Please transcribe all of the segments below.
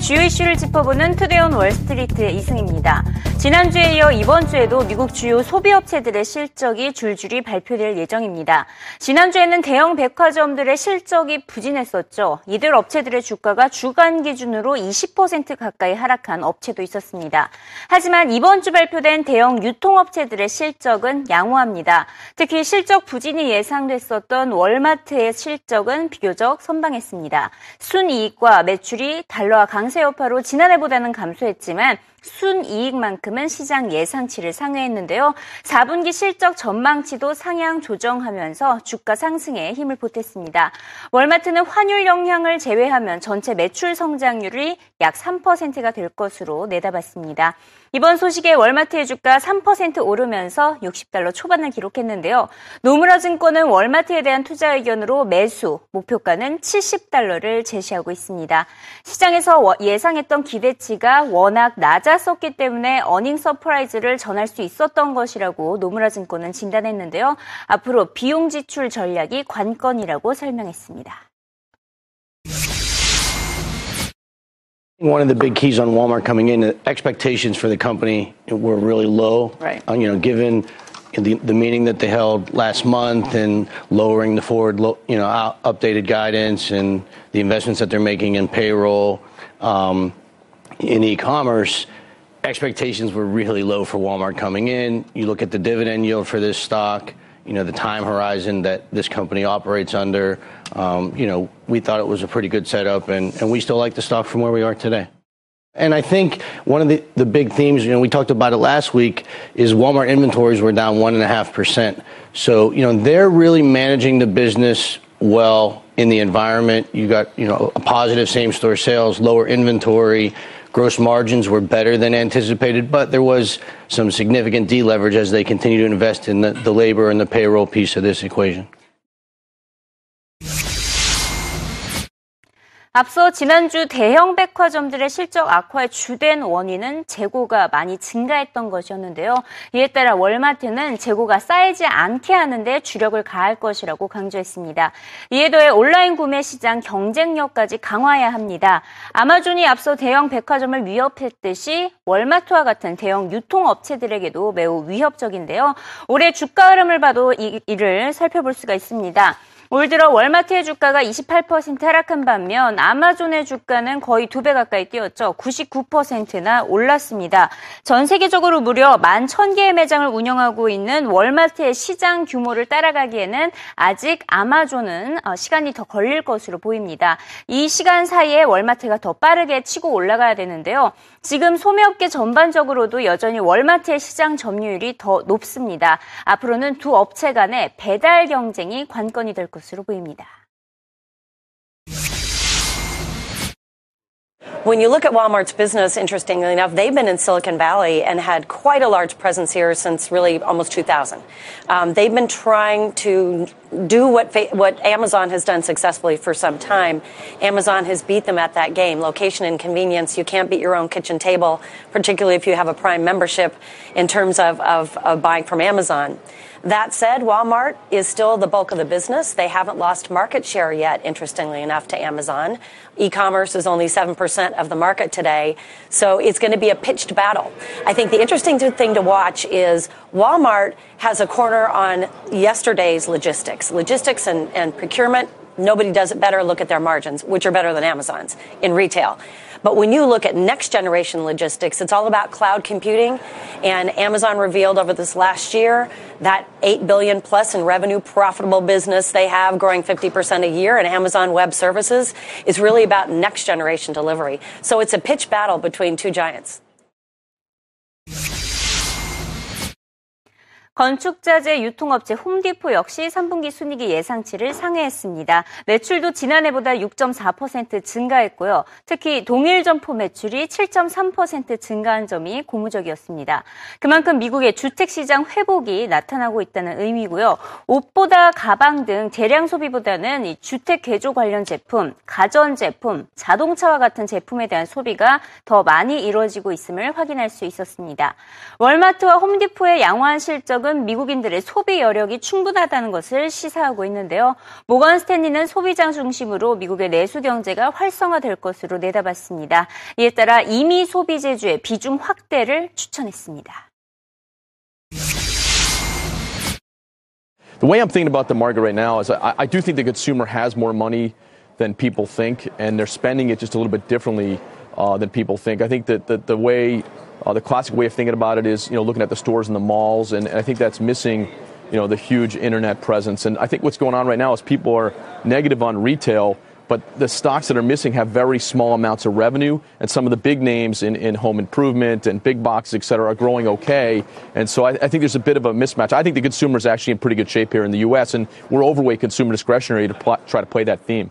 주요 이슈를 짚어보는 투데이온 월스트리트의 이승입니다. 지난주에 이어 이번 주에도 미국 주요 소비업체들의 실적이 줄줄이 발표될 예정입니다. 지난주에는 대형 백화점들의 실적이 부진했었죠. 이들 업체들의 주가가 주간 기준으로 20% 가까이 하락한 업체도 있었습니다. 하지만 이번 주 발표된 대형 유통업체들의 실적은 양호합니다. 특히 실적 부진이 예상됐었던 월마트의 실적은 비교적 선방했습니다. 순이익과 매출이 달러와 강세 여파로 지난해보다는 감소했지만 순이익만큼은 시장 예상치를 상회했는데요. 4분기 실적 전망치도 상향 조정하면서 주가 상승에 힘을 보탰습니다. 월마트는 환율 영향을 제외하면 전체 매출 성장률이 약 3%가 될 것으로 내다봤습니다. 이번 소식에 월마트의 주가 3% 오르면서 60달러 초반을 기록했는데요. 노무라 증권은 월마트에 대한 투자 의견으로 매수, 목표가는 70달러를 제시하고 있습니다. 시장에서 예상했던 기대치가 워낙 낮 았었기 때문에 어닝 서프라이즈를 전할 수 있었던 것이라고 노무라 증권은 진단했는데요. 앞으로 비용 지출 전략이 관건이라고 설명했습니다. One of the big keys on Walmart coming in, expectations for the company were really low. Right. Uh, you know, given the, the meeting that they held last month and lowering the forward, you know, updated guidance and the investments that they're making in payroll, um, in e-commerce, expectations were really low for Walmart coming in. You look at the dividend yield for this stock you know, the time horizon that this company operates under. Um, you know, we thought it was a pretty good setup, and, and we still like the stock from where we are today. And I think one of the, the big themes, you know, we talked about it last week, is Walmart inventories were down 1.5%. So, you know, they're really managing the business well in the environment. You got, you know, a positive same store sales, lower inventory, Gross margins were better than anticipated, but there was some significant deleverage as they continue to invest in the, labor and the payroll piece of this equation. 앞서 지난주 대형 백화점들의 실적 악화의 주된 원인은 재고가 많이 증가했던 것이었는데요. 이에 따라 월마트는 재고가 쌓이지 않게 하는데 주력을 가할 것이라고 강조했습니다. 이에 더해 온라인 구매 시장 경쟁력까지 강화해야 합니다. 아마존이 앞서 대형 백화점을 위협했듯이 월마트와 같은 대형 유통업체들에게도 매우 위협적인데요. 올해 주가 흐름을 봐도 이, 이를 살펴볼 수가 있습니다. 올 들어 월마트의 주가가 28% 하락한 반면 아마존의 주가는 거의 두 배 가까이 뛰었죠. 99%나 올랐습니다. 전 세계적으로 무려 11,000개의 매장을 운영하고 있는 월마트의 시장 규모를 따라가기에는 아직 아마존은 어, 시간이 더 걸릴 것으로 보입니다. 이 시간 사이에 월마트가 더 빠르게 치고 올라가야 되는데요. 지금 소매업계 전반적으로도 여전히 월마트의 시장 점유율이 더 높습니다. 앞으로는 두 업체 간의 배달 경쟁이 관건이 될 것 으로 보입니다. When you look at Walmart's business, interestingly enough, they've been in Silicon Valley and had quite a large presence here since really almost 2000. Um, they've been trying to do what what Amazon has done successfully for some time. Amazon has beat them at that game. Location and convenience. You can't beat your own kitchen table, particularly if you have a Prime membership, in terms of, of, of buying from Amazon. That said, Walmart is still the bulk of the business. They haven't lost market share yet, interestingly enough, to Amazon. E-commerce is only 7% of the market today. So it's going to be a pitched battle. I think the interesting thing to watch is Walmart has a corner on yesterday's logistics. Logistics and, and procurement, nobody does it better. Look at their margins, which are better than Amazon's in retail. But when you look at next generation logistics, it's all about cloud computing. And Amazon revealed over this last year that 8 billion plus in revenue profitable business they have growing 50% a year and Amazon Web Services is really about next generation delivery. So it's a pitch battle between two giants. 건축자재 유통업체 홈디포 역시 3분기 순이익이 예상치를 상회했습니다. 매출도 지난해보다 6.4% 증가했고요. 특히 동일 점포 매출이 7.3% 증가한 점이 고무적이었습니다. 그만큼 미국의 주택 시장 회복이 나타나고 있다는 의미고요. 옷보다 가방 등 대량 소비보다는 주택 개조 관련 제품, 가전 제품, 자동차와 같은 제품에 대한 소비가 더 많이 이루어지고 있음을 확인할 수 있었습니다. 월마트와 홈디포의 양호한 실적은 실적은 미국인들의 소비 여력이 충분하다는 것을 시사하고 있는데요. 모건 스탠리는 소비장 중심으로 미국의 내수 경제가 활성화될 것으로 내다봤습니다. 이에 따라 이미 소비재주의 비중 확대를 추천했습니다. The way I'm thinking about the market right now is I, I do think the consumer has more money than people think, and they're spending it just a little bit differently uh, than people think. I think that the, the way, uh, the classic way of thinking about it is, you know, looking at the stores and the malls, and, and I think that's missing, you know, the huge internet presence. And I think what's going on right now is people are negative on retail but the stocks that are missing have very small amounts of revenue, and some of the big names in, in home improvement and big boxes, et cetera, are growing okay. And so I, I think there's a bit of a mismatch. I think the consumer is actually in pretty good shape here in the U.S., and we're overweight consumer discretionary to pl- try to play that theme.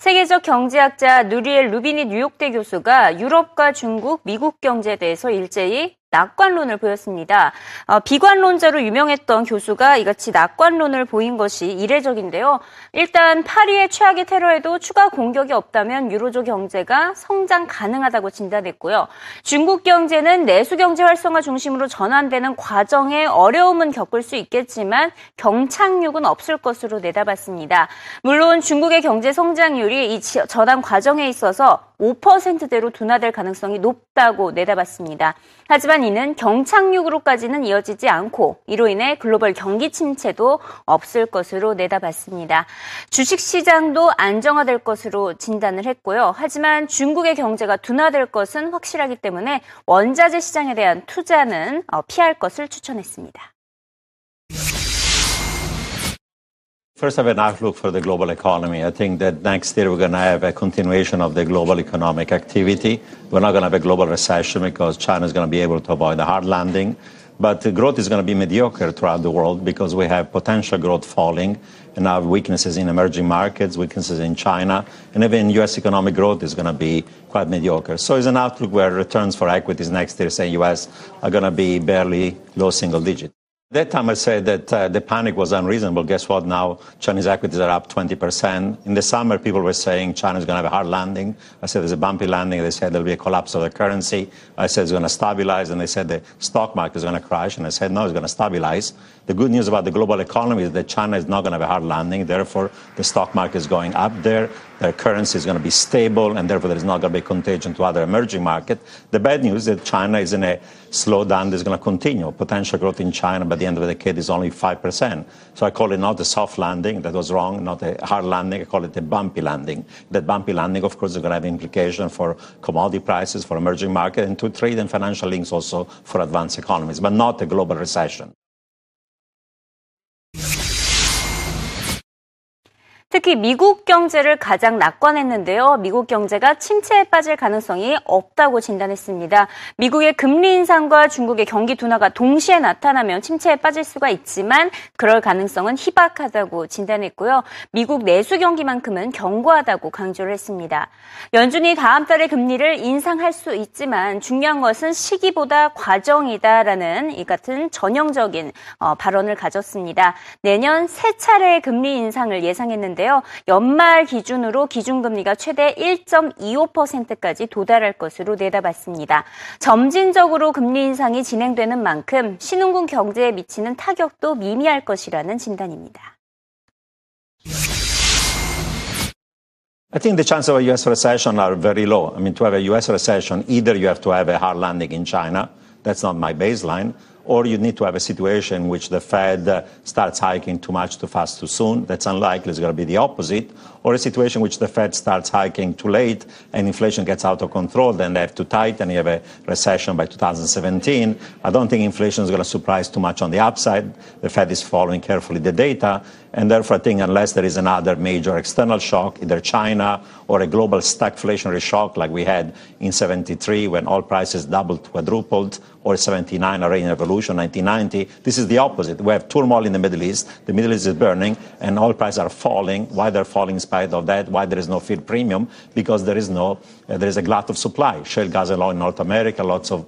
세계적 경제학자 누리엘 루비니 뉴욕대 교수가 유럽과 중국, 미국 경제에 대해서 일제히 낙관론을 보였습니다. 어, 비관론자로 유명했던 교수가 이같이 낙관론을 보인 것이 이례적인데요. 일단 파리의 최악의 테러에도 추가 공격이 없다면 유로조 경제가 성장 가능하다고 진단했고요. 중국 경제는 내수 경제 활성화 중심으로 전환되는 과정에 어려움은 겪을 수 있겠지만 경착륙은 없을 것으로 내다봤습니다. 물론 중국의 경제 성장률이 이 전환 과정에 있어서 5%대로 둔화될 가능성이 높다고 내다봤습니다. 하지만 이는 경착륙으로까지는 이어지지 않고 이로 인해 글로벌 경기 침체도 없을 것으로 내다봤습니다. 주식 시장도 안정화될 것으로 진단을 했고요. 하지만 중국의 경제가 둔화될 것은 확실하기 때문에 원자재 시장에 대한 투자는 어, 피할 것을 추천했습니다. First, I have an outlook for the global economy. I think that next year we're going to have a continuation of the global economic activity. We're not going to have a global recession because China is going to be able to avoid a hard landing. But growth is going to be mediocre throughout the world because we have potential growth falling and now weaknesses in emerging markets, weaknesses in China, and even U.S. economic growth is going to be quite mediocre. So it's an outlook where returns for equities next year, say U.S., are going to be barely low single digit. That time I said that uh, the panic was unreasonable. Guess what? Now Chinese equities are up 20%. In the summer, people were saying China's going to have a hard landing. I said there's a bumpy landing. They said there'll be a collapse of the currency. I said it's going to stabilize. And they said the stock market is going to crash. And I said no, it's going to stabilize. The good news about the global economy is that China is not going to have a hard landing. Therefore, the stock market is going up there. Their currency is going to be stable, and therefore there is not going to be contagion to other emerging markets. The bad news is that China is in a slowdown that is going to continue. Potential growth in China by the end of the decade is only 5%. So I call it not a soft landing. That was wrong. Not a hard landing. I call it a bumpy landing. That bumpy landing, of course, is going to have implications for commodity prices, for emerging markets, and to trade and financial links also for advanced economies, but not a global recession. 특히 미국 경제를 가장 낙관했는데요. 미국 경제가 침체에 빠질 가능성이 없다고 진단했습니다. 미국의 금리 인상과 중국의 경기 둔화가 동시에 나타나면 침체에 빠질 수가 있지만 그럴 가능성은 희박하다고 진단했고요. 미국 내수 경기만큼은 견고하다고 강조를 했습니다. 연준이 다음 달에 금리를 인상할 수 있지만 중요한 것은 시기보다 과정이다라는 이 같은 전형적인 어, 발언을 가졌습니다. 내년 세 차례의 금리 인상을 예상했는데 있는데요. 연말 기준으로 기준금리가 최대 1.25%까지 도달할 것으로 내다봤습니다. 점진적으로 금리 인상이 진행되는 만큼 신흥군 경제에 미치는 타격도 미미할 것이라는 진단입니다. I think the chances of a U.S. recession are very low. I mean, to have a U.S. recession, either you have to have a hard landing in China, that's not my baseline, or you need to have a situation in which the Fed starts hiking too much, too fast, too soon. That's unlikely. It's going to be the opposite. Or a situation which the Fed starts hiking too late and inflation gets out of control, then they have to tighten. You have a recession by 2017. I don't think inflation is going to surprise too much on the upside. The Fed is following carefully the data. And therefore, I think unless there is another major external shock, either China or a global stagflationary shock like we had in 73 when oil prices doubled, quadrupled, or 79 Iranian revolution, 1990, this is the opposite. We have turmoil in the Middle East. The Middle East is burning, and oil prices are falling. Why they're falling in spite of that? Why there is no feed premium? Because there is no, uh, there is a glut of supply. Shale gas and oil in North America, lots of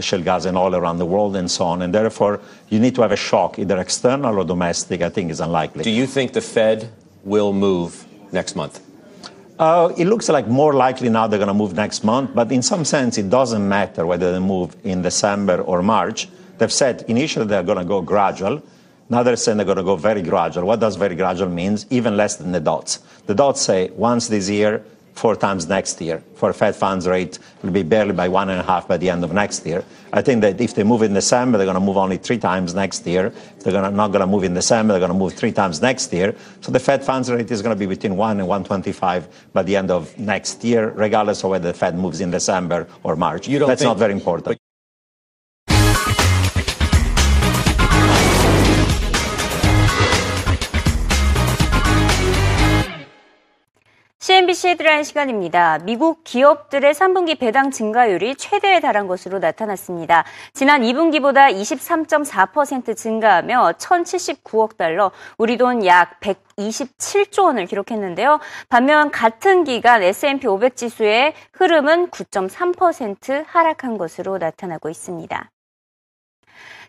shale gas and oil around the world and so on. And therefore, you need to have a shock, either external or domestic, I think is unlikely. Do you think the Fed will move next month? Uh, it looks like more likely now they're going to move next month, but in some sense, it doesn't matter whether they move in December or March. They've said initially they're going to go gradual. Now they're saying they're going to go very gradual. What does very gradual means? Even less than the dots. The dots say once this year, four times next year. For Fed funds rate, it'll be barely by one and a half by the end of next year. I think that if they move in December, they're going to move only three times next year. If they're gonna, not going to move in December, they're going to move three times next year. So the Fed funds rate is going to be between 1 and 125 by the end of next year, regardless of whether the Fed moves in December or March. You don't That's not very important. CNBC 헤드라인 시간입니다. 미국 기업들의 3분기 배당 증가율이 최대에 달한 것으로 나타났습니다. 지난 2분기보다 23.4% 증가하며 1,079억 달러, 우리 돈 약 127조 원을 기록했는데요. 반면 같은 기간 S&P 500 지수의 흐름은 9.3% 하락한 것으로 나타나고 있습니다.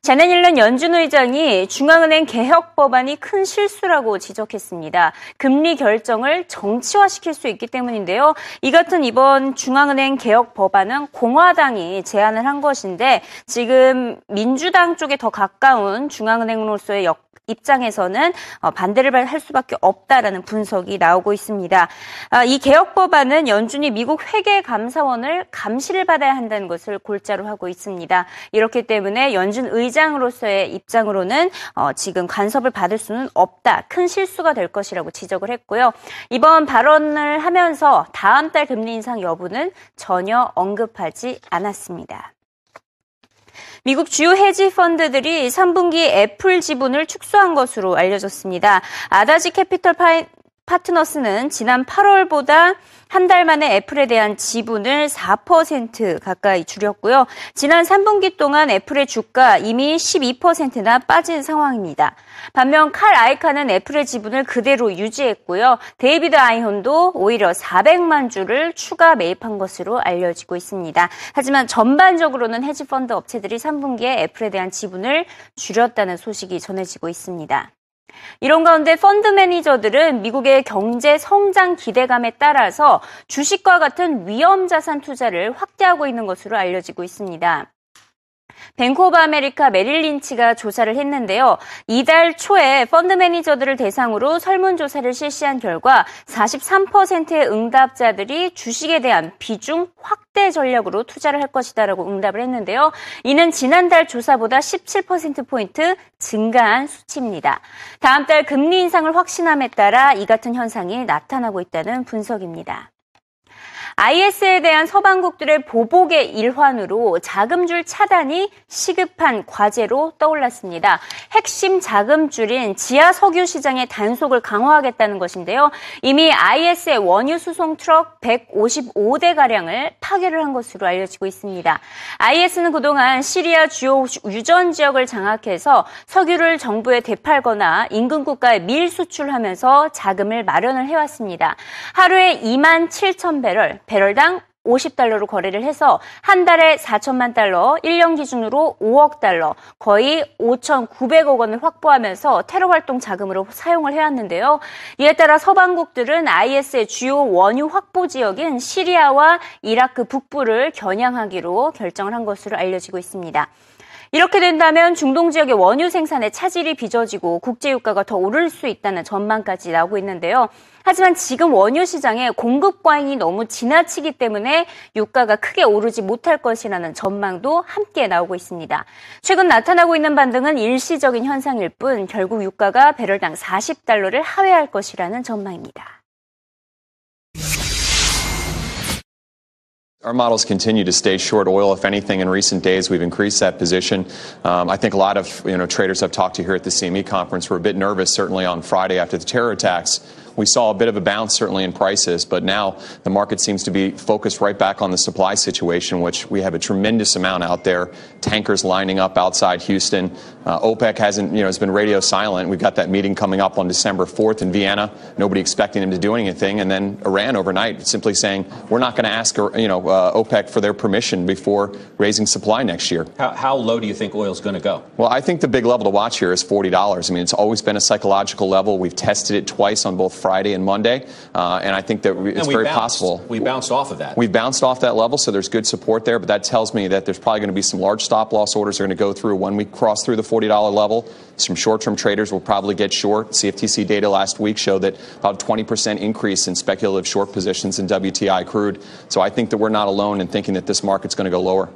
옐런 연준 의장이 중앙은행 개혁 법안이 큰 실수라고 지적했습니다. 금리 결정을 정치화시킬 수 있기 때문인데요. 이 같은 이번 중앙은행 개혁 법안은 공화당이 제안을 한 것인데 지금 민주당 쪽에 더 가까운 중앙은행으로서의 역 입장에서는 어, 반대를 할 수밖에 없다라는 분석이 나오고 있습니다. 아, 이 개혁 법안은 연준이 미국 회계 감사원을 감시를 받아야 한다는 것을 골자로 하고 있습니다. 이렇기 때문에 연준 의장으로서의 입장으로는 어, 지금 간섭을 받을 수는 없다. 큰 실수가 될 것이라고 지적을 했고요. 이번 발언을 하면서 다음 달 금리 인상 여부는 전혀 언급하지 않았습니다. 미국 주요 헤지 펀드들이 3분기 애플 지분을 축소한 것으로 알려졌습니다. 아다지 캐피털 파이, 파트너스는 지난 8월보다 한 달 만에 애플에 대한 지분을 4% 가까이 줄였고요. 지난 3분기 동안 애플의 주가 이미 12%나 빠진 상황입니다. 반면 칼 아이칸은 애플의 지분을 그대로 유지했고요. 데이비드 아이혼도 오히려 400만 주를 추가 매입한 것으로 알려지고 있습니다. 하지만 전반적으로는 헤지펀드 업체들이 3분기에 애플에 대한 지분을 줄였다는 소식이 전해지고 있습니다. 이런 가운데 펀드 매니저들은 미국의 경제 성장 기대감에 따라서 주식과 같은 위험 자산 투자를 확대하고 있는 것으로 알려지고 있습니다. 뱅크 오브 아메리카 메릴 린치가 조사를 했는데요. 이달 초에 펀드 매니저들을 대상으로 설문조사를 실시한 결과 43%의 응답자들이 주식에 대한 비중 확대 전략으로 투자를 할 것이다라고 응답을 했는데요. 이는 지난달 조사보다 17%포인트 증가한 수치입니다. 다음 달 금리 인상을 확신함에 따라 이 같은 현상이 나타나고 있다는 분석입니다. IS에 대한 서방국들의 보복의 일환으로 자금줄 차단이 시급한 과제로 떠올랐습니다. 핵심 자금줄인 지하 석유 시장의 단속을 강화하겠다는 것인데요. 이미 IS의 원유 수송 트럭 155대 가량을 파괴를 한 것으로 알려지고 있습니다. IS는 그동안 시리아 주요 유전 지역을 장악해서 석유를 정부에 되팔거나 인근 국가에 밀 수출하면서 자금을 마련을 해왔습니다. 하루에 2만 7천 배럴, 배럴당 50달러로 거래를 해서 한 달에 4천만 달러, 1년 기준으로 5억 달러, 거의 5,900억 원을 확보하면서 테러 활동 자금으로 사용을 해왔는데요. 이에 따라 서방국들은 IS의 주요 원유 확보 지역인 시리아와 이라크 북부를 겨냥하기로 결정을 한 것으로 알려지고 있습니다. 이렇게 된다면 중동 지역의 원유 생산에 차질이 빚어지고 국제 유가가 더 오를 수 있다는 전망까지 나오고 있는데요. 하지만 지금 원유 시장에 공급 과잉이 너무 지나치기 때문에 유가가 크게 오르지 못할 것이라는 전망도 함께 나오고 있습니다. 최근 나타나고 있는 반등은 일시적인 현상일 뿐 결국 유가가 배럴당 40달러를 하회할 것이라는 전망입니다. Our models continue to stay short oil. If anything, in recent days, we've increased that position. Um, I think a lot of you know traders I've talked to here at the CME conference were a bit nervous, certainly on Friday after the terror attacks. We saw a bit of a bounce, certainly in prices, but now the market seems to be focused right back on the supply situation, which we have a tremendous amount out there. Tankers lining up outside Houston. Uh, OPEC hasn't, you know, has been radio silent. We've got that meeting coming up on December 4th in Vienna. Nobody expecting them to do anything, and then Iran overnight simply saying we're not going to ask, you know, uh, OPEC for their permission before raising supply next year. How, how low do you think oil is going to go? Well, I think the big level to watch here is $40. I mean, it's always been a psychological level. We've tested it twice on both Friday Friday and Monday, uh, and I think that it's very bounced. possible. We bounced off of that. We've bounced off that level, so there's good support there, but that tells me that there's probably going to be some large stop loss orders that are going to go through when we cross through the $40 level. Some short term traders will probably get short. CFTC data last week showed that about 20% increase in speculative short positions in WTI crude. So I think that we're not alone in thinking that this market's going to go lower.